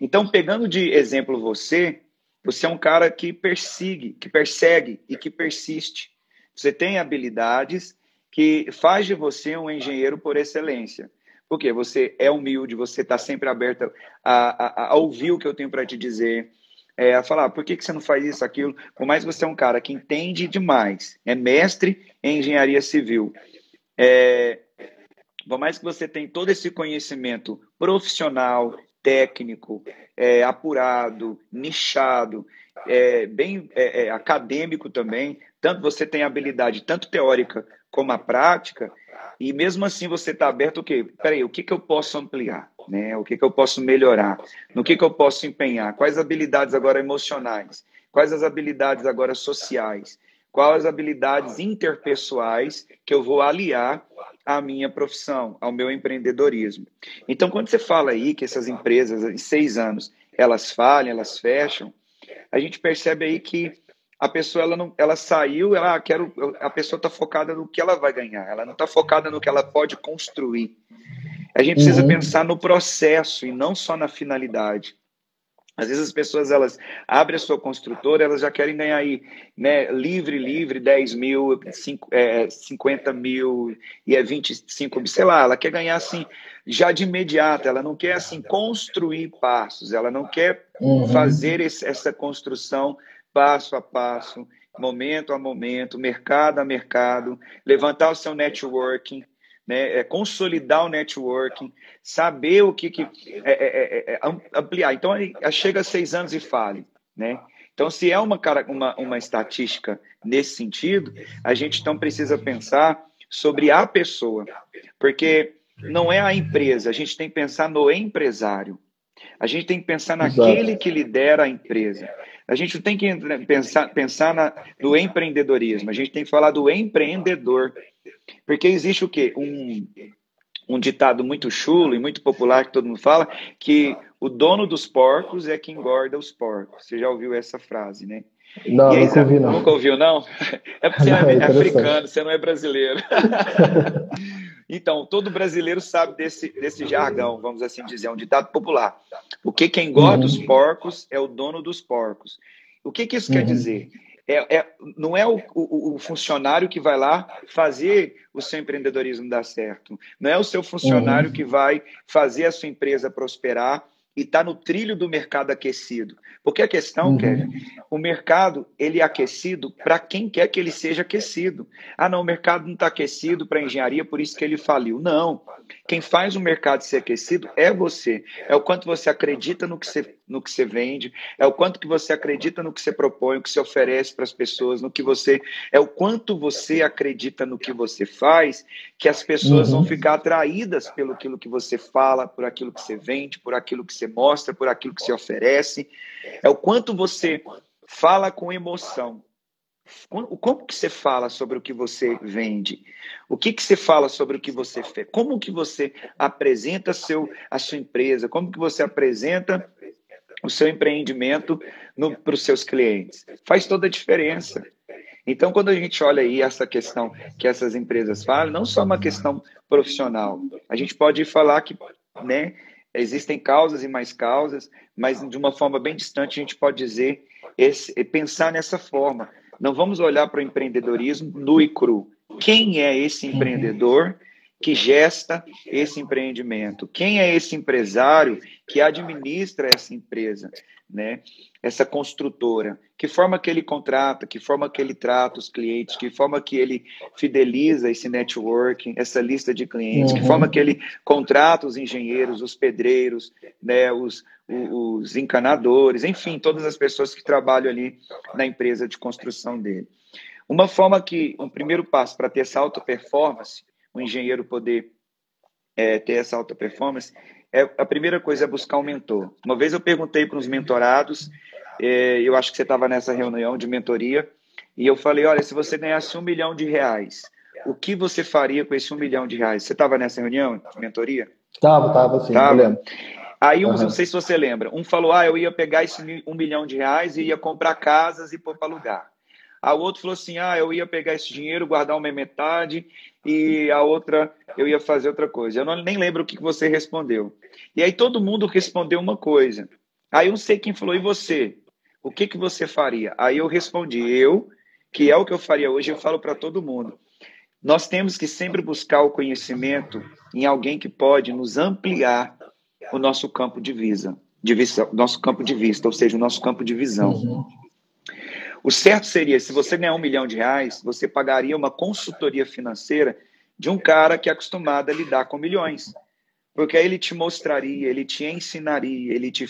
Então, pegando de exemplo você, você é um cara que persegue, que persegue e que persiste. Você tem habilidades que faz de você um engenheiro por excelência. Porque você é humilde, você está sempre aberto a, a, a, ouvir o que eu tenho para te dizer, é, a falar, por que, que você não faz isso, aquilo? Por mais que você é um cara que entende demais, é mestre em engenharia civil, é, por mais que você tenha todo esse conhecimento profissional, técnico, é, apurado, nichado, é, bem é, é, acadêmico também, tanto você tem habilidade tanto teórica como a prática, e mesmo assim você está aberto o quê? Peraí, o que, que eu posso ampliar? Né? O que, que eu posso melhorar? No que, que eu posso empenhar? Quais habilidades agora emocionais? Quais as habilidades agora sociais? Quais as habilidades interpessoais que eu vou aliar à minha profissão, ao meu empreendedorismo? Então, quando você fala aí que essas empresas, em seis anos, elas falham, elas fecham, a gente percebe aí que a pessoa ela não, ela saiu, ela ah, quero, a pessoa está focada no que ela vai ganhar, ela não está focada no que ela pode construir. A gente precisa uhum. pensar no processo e não só na finalidade. Às vezes as pessoas elas abrem a sua construtora, elas já querem ganhar aí, né, livre, livre, 10 mil, 5, é, 50 mil e é 25 mil, sei lá, ela quer ganhar assim, já de imediato, ela não quer assim construir passos, ela não quer uhum. fazer esse, essa construção passo a passo, momento a momento, mercado a mercado, levantar o seu networking, né, é, consolidar o networking, saber o que, que é é, é, é, é, ampliar. Então, chega a seis anos e fale, né? Então, se é uma, uma, uma estatística nesse sentido, a gente então precisa pensar sobre a pessoa, porque não é a empresa, a gente tem que pensar no empresário. A gente tem que pensar naquele Exato. que lidera a empresa. A gente tem que pensar, pensar na, no empreendedorismo, a gente tem que falar do empreendedor. Porque existe o quê? Um, um ditado muito chulo e muito popular que todo mundo fala, que o dono dos porcos é quem engorda os porcos. Você já ouviu essa frase, né? Não, aí, nunca ouvi, não. Nunca ouviu, não? <laughs> É porque você não, é, é africano, você não é brasileiro. <laughs> então, todo brasileiro sabe desse, desse jargão, vamos assim dizer, é um ditado popular. O que quem engorda uhum. os porcos é o dono dos porcos. O que, que isso uhum. quer dizer? É, é, não é o, o, o, funcionário que vai lá fazer o seu empreendedorismo dar certo. Não é o seu funcionário uhum. que vai fazer a sua empresa prosperar e está no trilho do mercado aquecido. Porque a questão, uhum. Kevin, o mercado ele é aquecido para quem quer que ele seja aquecido. Ah, não, o mercado não está aquecido para engenharia, por isso que ele faliu. Não. Quem faz o mercado ser aquecido é você. É o quanto você acredita no que você, no que você vende, é o quanto que você acredita no que você propõe, o que você oferece para as pessoas, no que você. É o quanto você acredita no que você faz, que as pessoas uhum. vão ficar atraídas pelo aquilo que você fala, por aquilo que você vende, por aquilo que você mostra, por aquilo que você oferece. É o quanto você fala com emoção. Como que você fala sobre o que você vende? O que, que você fala sobre o que você fez? Como que você apresenta seu, a sua empresa? Como que você apresenta o seu empreendimento para os seus clientes? Faz toda a diferença. Então, quando a gente olha aí essa questão que essas empresas falam, não só uma questão profissional, a gente pode falar que né, existem causas e mais causas, mas de uma forma bem distante a gente pode dizer, esse, pensar nessa forma. Não vamos olhar para o empreendedorismo nu e cru. Quem é esse empreendedor que gesta esse empreendimento? Quem é esse empresário que administra essa empresa, né? Essa construtora? Que forma que ele contrata? Que forma que ele trata os clientes? Que forma que ele fideliza esse networking, essa lista de clientes? Uhum. Que forma que ele contrata os engenheiros, os pedreiros, né? Os, os encanadores, enfim, todas as pessoas que trabalham ali na empresa de construção dele. Uma forma que, um primeiro passo para ter essa alta performance, o engenheiro poder é, ter essa alta performance, é, a primeira coisa é buscar um mentor. Uma vez eu perguntei para os mentorados, é, eu acho que você estava nessa reunião de mentoria, e eu falei, olha, se você ganhasse um milhão de reais, o que você faria com esse um milhão de reais? Você estava nessa reunião de mentoria? Estava, estava, sim, tava. Aí, uns, uhum. não sei se você lembra, um falou, ah, eu ia pegar esse um milhão de reais e ia comprar casas e pôr para alugar. A outro falou assim, ah, eu ia pegar esse dinheiro, guardar uma metade e a outra eu ia fazer outra coisa. Eu não, nem lembro o que você respondeu. E aí todo mundo respondeu uma coisa. Aí eu não sei quem falou, e você? O que, que você faria? Aí eu respondi, eu, que é o que eu faria hoje, eu falo para todo mundo. Nós temos que sempre buscar o conhecimento em alguém que pode nos ampliar o nosso campo de visa, de vista, nosso campo de vista, ou seja, o nosso campo de visão. Uhum. O certo seria, se você ganhar um milhão de reais, você pagaria uma consultoria financeira de um cara que é acostumado a lidar com milhões. Porque aí ele te mostraria, ele te ensinaria, ele te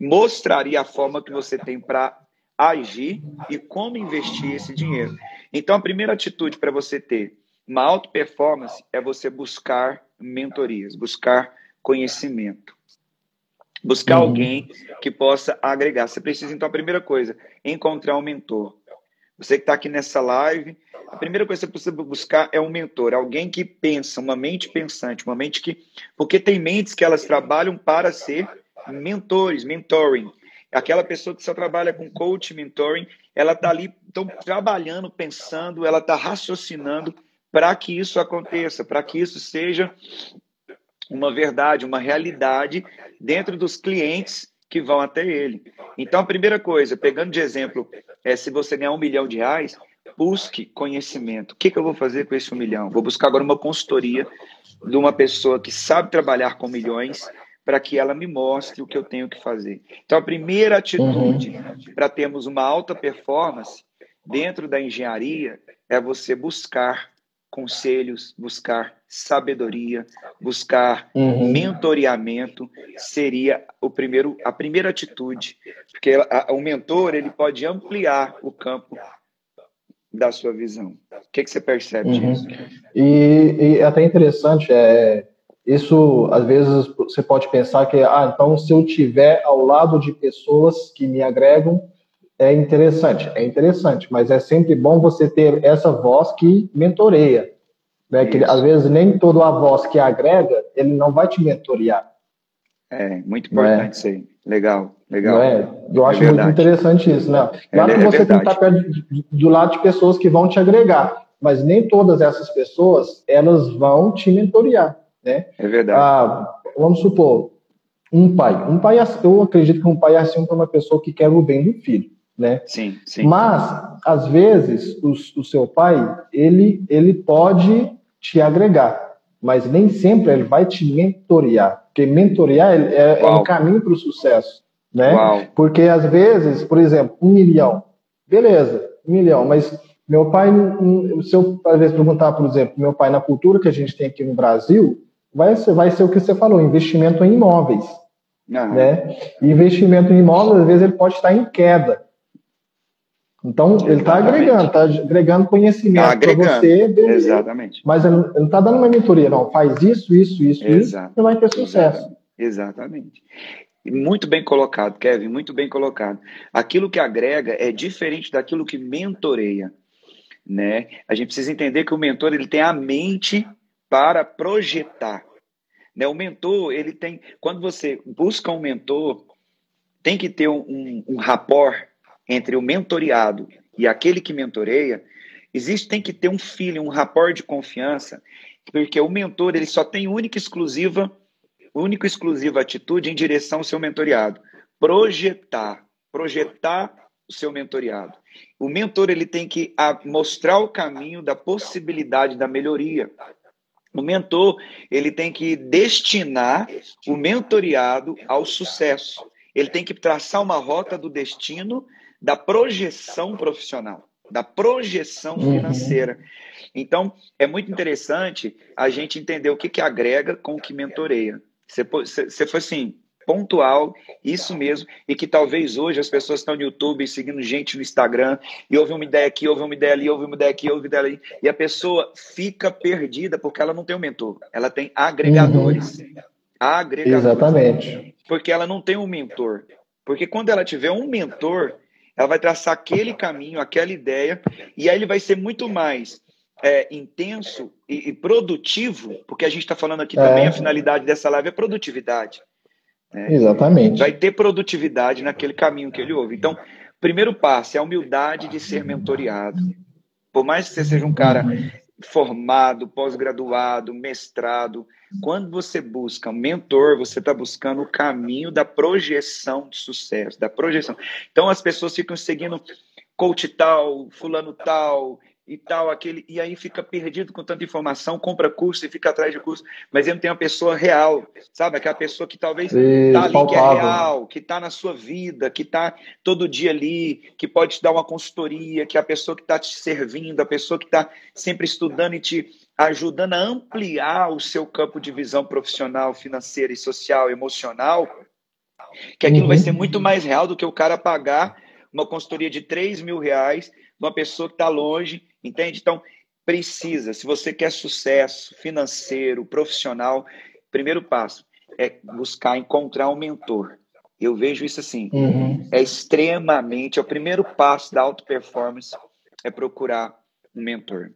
mostraria a forma que você tem para agir e como investir esse dinheiro. Então, a primeira atitude para você ter uma alta performance é você buscar mentorias, buscar conhecimento. Buscar uhum. alguém que possa agregar. Você precisa, então, a primeira coisa, encontrar um mentor. Você que está aqui nessa live, a primeira coisa que você precisa buscar é um mentor, alguém que pensa, uma mente pensante, uma mente que. Porque tem mentes que elas trabalham para ser mentores, mentoring. Aquela pessoa que só trabalha com coach, mentoring, ela está ali então, trabalhando, pensando, ela está raciocinando para que isso aconteça, para que isso seja uma verdade, uma realidade dentro dos clientes que vão até ele. Então, a primeira coisa, pegando de exemplo, é se você ganhar um milhão de reais, busque conhecimento. O que, que eu vou fazer com esse um milhão? Vou buscar agora uma consultoria de uma pessoa que sabe trabalhar com milhões para que ela me mostre o que eu tenho que fazer. Então, a primeira atitude uhum. para termos uma alta performance dentro da engenharia é você buscar conselhos, buscar sabedoria, buscar uhum. mentoreamento seria o primeiro, a primeira atitude, porque a, o mentor ele pode ampliar o campo da sua visão. O que, que você percebe uhum. disso? E, e é até interessante, é, isso às vezes você pode pensar que, ah, então se eu tiver ao lado de pessoas que me agregam, é interessante, é interessante, mas é sempre bom você ter essa voz que mentoreia. Né? Que às vezes nem toda a voz que agrega, ele não vai te mentorear. É, muito importante é? isso aí. Legal, legal. É? Eu acho é muito interessante isso, né? Claro é, que você tem que estar perto do lado de pessoas que vão te agregar, mas nem todas essas pessoas, elas vão te mentorear, né? É verdade. Ah, vamos supor, um pai. Um pai, eu acredito que um pai é assim para uma pessoa que quer o bem do filho né? Sim, sim. Mas às vezes o, o, seu pai ele ele pode te agregar, mas nem sempre ele vai te mentorear. porque mentorear é, é um caminho para o sucesso, né? Uau. Porque às vezes, por exemplo, um milhão, beleza, um milhão, mas meu pai, se eu às vezes perguntar, por exemplo, meu pai na cultura que a gente tem aqui no Brasil, vai ser, vai ser o que você falou, investimento em imóveis. Uhum. Né? investimento em imóveis, às vezes, ele pode estar em queda. Então, ele está agregando, está agregando conhecimento tá para você. Beleza, Exatamente. Mas ele não está dando uma mentoria, não. Faz isso, isso, isso, Exato. isso, e vai ter sucesso. Exatamente. Muito bem colocado, Kevin, muito bem colocado. Aquilo que agrega é diferente daquilo que mentoreia. Né? A gente precisa entender que o mentor ele tem a mente para projetar. Né? O mentor, ele tem. Quando você busca um mentor, tem que ter um, um, um rapport entre o mentoriado e aquele que mentoreia. Existe, tem que ter um feeling, um rapport de confiança, porque o mentor ele só tem única exclusiva, única exclusiva atitude em direção ao seu mentoriado. Projetar, projetar o seu mentoriado. O mentor ele tem que mostrar o caminho da possibilidade da melhoria. O mentor, ele tem que destinar o mentoriado ao sucesso. Ele tem que traçar uma rota do destino da projeção profissional, da projeção uhum. financeira. Então, é muito interessante a gente entender o que, que agrega com o que mentoreia. Você, você foi assim, pontual, isso mesmo, e que talvez hoje as pessoas estão no YouTube seguindo gente no Instagram, e houve uma ideia aqui, houve uma ideia ali, houve uma ideia aqui, houve uma ideia ali, e a pessoa fica perdida porque ela não tem um mentor, ela tem agregadores. Uhum. Agregadores. Exatamente. Porque ela não tem um mentor. Porque quando ela tiver um mentor, ela vai traçar aquele caminho, aquela ideia, e aí ele vai ser muito mais é, intenso e, e, produtivo, porque a gente está falando aqui é. também, a finalidade dessa live é produtividade. Né? Exatamente. Vai ter produtividade naquele caminho que ele ouve. Então, primeiro passo é a humildade de ser mentoriado. Por mais que você seja um cara formado, pós-graduado, mestrado, quando você busca um mentor, você está buscando o caminho da projeção de sucesso, da projeção. Então as pessoas ficam seguindo coach tal, fulano tal, e tal, aquele, e aí fica perdido com tanta informação, compra curso e fica atrás de curso, mas ele não tem uma pessoa real, sabe? Aquela pessoa que talvez está ali, que é real, que está na sua vida, que está todo dia ali, que pode te dar uma consultoria, que é a pessoa que está te servindo, a pessoa que está sempre estudando e te ajudando a ampliar o seu campo de visão profissional, financeira e social, emocional, que aquilo uhum. vai ser muito mais real do que o cara pagar uma consultoria de 3 mil reais uma pessoa que está longe, entende? Então, precisa, se você quer sucesso financeiro, profissional, primeiro passo é buscar encontrar um mentor. Eu vejo isso assim, uhum. é extremamente, é o primeiro passo da auto performance é procurar um mentor,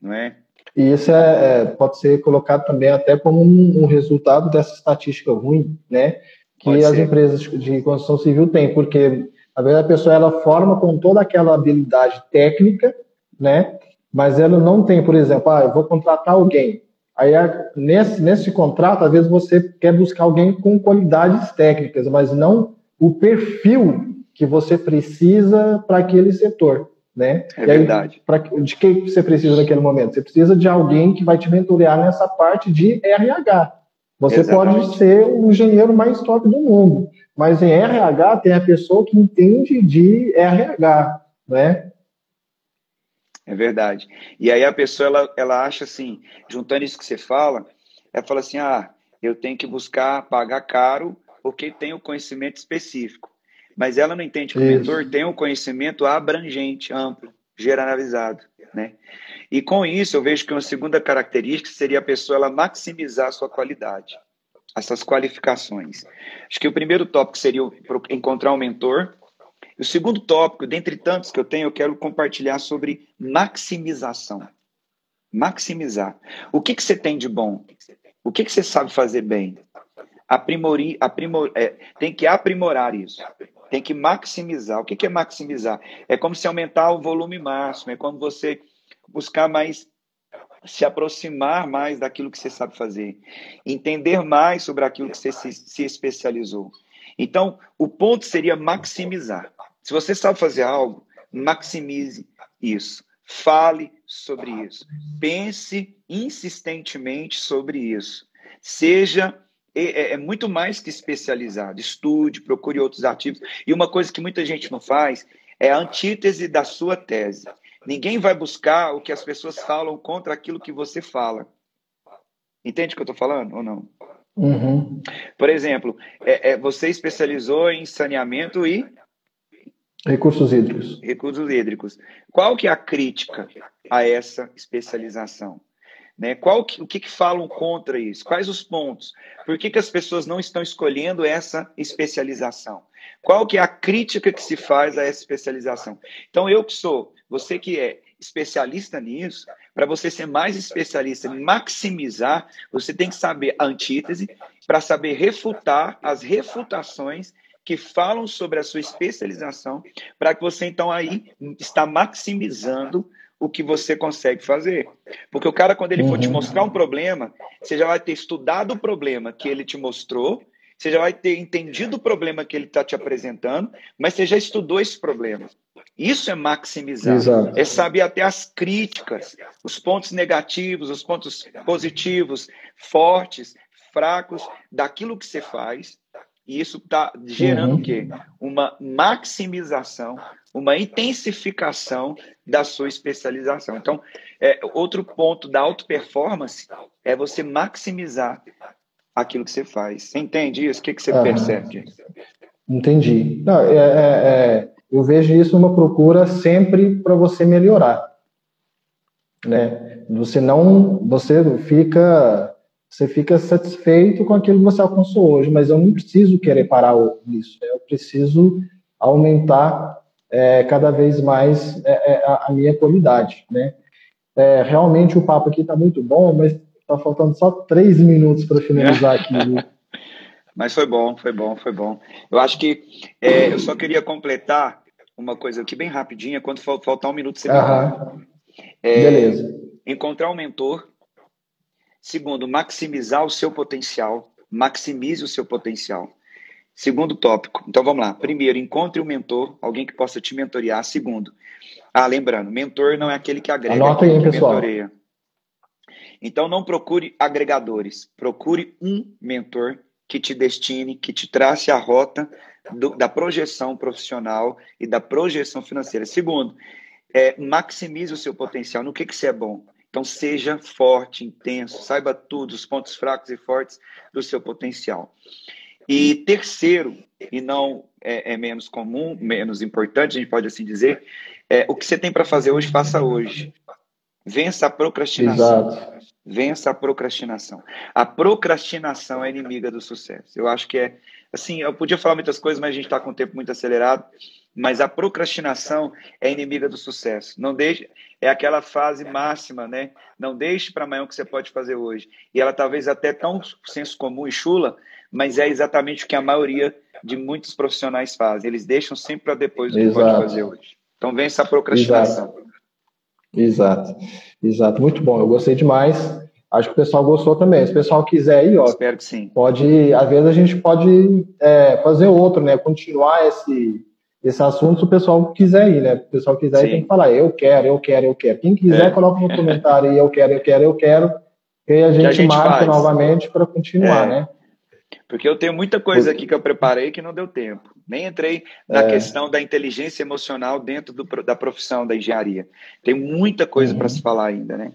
não é? E isso é, é, pode ser colocado também até como um, um resultado dessa estatística ruim, né? Que pode as ser. empresas de construção civil têm, porque às vezes a pessoa ela forma com toda aquela habilidade técnica, né? Mas ela não tem, por exemplo, ah, eu vou contratar alguém. Aí nesse, nesse contrato, às vezes você quer buscar alguém com qualidades técnicas, mas não o perfil que você precisa para aquele setor, né? É aí, verdade. Pra, de que você precisa naquele momento? Você precisa de alguém que vai te mentorear nessa parte de RH. Você Exatamente. pode ser o engenheiro mais top do mundo, mas em RH tem a pessoa que entende de RH, né? É verdade. E aí a pessoa ela, ela acha assim, juntando isso que você fala, ela fala assim: ah, eu tenho que buscar pagar caro porque tem o conhecimento específico. Mas ela não entende que isso. o mentor tem um conhecimento abrangente, amplo, generalizado, né? E com isso eu vejo que uma segunda característica seria a pessoa ela maximizar a sua qualidade essas qualificações. Acho que o primeiro tópico seria encontrar um mentor. O segundo tópico, dentre tantos que eu tenho, eu quero compartilhar sobre maximização. Maximizar. O que, que você tem de bom? O que, que você sabe fazer bem? Aprimori, aprimor, é, tem que aprimorar isso. Tem que maximizar. O que, que é maximizar? É como se aumentar o volume máximo, é como você buscar mais se aproximar mais daquilo que você sabe fazer, entender mais sobre aquilo que você se, se especializou. Então, o ponto seria maximizar. Se você sabe fazer algo, maximize isso. Fale sobre isso. Pense insistentemente sobre isso. Seja é, é, muito mais que especializado. Estude, procure outros artigos. E uma coisa que muita gente não faz é a antítese da sua tese. Ninguém vai buscar o que as pessoas falam contra aquilo que você fala. Entende o que eu estou falando ou não? Uhum. Por exemplo, é, é, você especializou em saneamento e recursos hídricos. Recursos hídricos. Qual que é a crítica a essa especialização? Né? Qual que, o que, que falam contra isso? Quais os pontos? Por que, que as pessoas não estão escolhendo essa especialização? Qual que é a crítica que se faz a essa especialização? Então, eu que sou, você que é especialista nisso, para você ser mais especialista em maximizar, você tem que saber a antítese para saber refutar as refutações que falam sobre a sua especialização, para que você então aí está maximizando o que você consegue fazer. Porque o cara, quando ele uhum. for te uhum. mostrar um problema, você já vai ter estudado o problema que ele te mostrou, você já vai ter entendido o problema que ele está te apresentando, mas você já estudou esse problema. Isso é maximizar. Exato. É saber até as críticas, os pontos negativos, os pontos positivos, fortes, fracos, daquilo que você faz. E isso está gerando uhum. o quê? Uma maximização, uma intensificação da sua especialização. Então, é, outro ponto da auto performance é você maximizar aquilo que você faz. Você entende isso? O que, que você uhum. percebe? Entendi. Não, é, é, é eu vejo isso uma procura sempre para você melhorar, né? Você não, você fica, você fica satisfeito com aquilo que você alcançou hoje, mas eu não preciso querer parar nisso. Né? Eu preciso aumentar é, cada vez mais é, é, a, a, minha qualidade, né? É, realmente o papo aqui está muito bom, mas está faltando só três minutos para finalizar aqui. <laughs> Mas foi bom, foi bom, foi bom. Eu acho que é, eu só queria completar uma coisa aqui bem rapidinha, quando faltar um minuto você uhum. é, Beleza. Encontrar um mentor. Segundo, maximizar o seu potencial. Maximize o seu potencial. Segundo tópico. Então vamos lá. Primeiro, encontre um mentor, alguém que possa te mentorear. Segundo, ah, lembrando, mentor não é aquele que agrega, Anota aí, pessoal. mentoreia. Então não procure agregadores, procure um mentor que te destine, que te trace a rota do, da projeção profissional e da projeção financeira. Segundo, é, maximize o seu potencial. No que, que você é bom? Então, seja forte, intenso, saiba tudo, os pontos fracos e fortes do seu potencial. E terceiro, e não é, é menos comum, menos importante, a gente pode assim dizer, é, o que você tem para fazer hoje, faça hoje. Vença a procrastinação. Exato. Vença a procrastinação. A procrastinação é inimiga do sucesso. Eu acho que é assim, eu podia falar muitas coisas, mas a gente está com o tempo muito acelerado. Mas a procrastinação é inimiga do sucesso. Não deixe, é aquela fase máxima, né? Não deixe para amanhã o que você pode fazer hoje. E ela talvez até tão senso comum e chula, mas é exatamente o que a maioria de muitos profissionais fazem. Eles deixam sempre para depois o que pode fazer hoje. Então vença a procrastinação. Exato. Exato. Exato. Muito bom. Eu gostei demais. Acho que o pessoal gostou também. Se o pessoal quiser aí, ó. Espero que sim. Pode, às vezes a gente pode é, fazer outro, né? Continuar esse, esse assunto se o pessoal quiser ir, né? Se o pessoal quiser ir, tem que falar, eu quero, eu quero, eu quero. Quem quiser, é. coloca no comentário aí, eu quero, eu quero, eu quero. E aí a gente, a gente marca faz. novamente para continuar, é. né? Porque eu tenho muita coisa aqui que eu preparei que não deu tempo. Nem entrei na é. questão da inteligência emocional dentro do, da profissão da engenharia. Tem muita coisa uhum. para se falar ainda, né?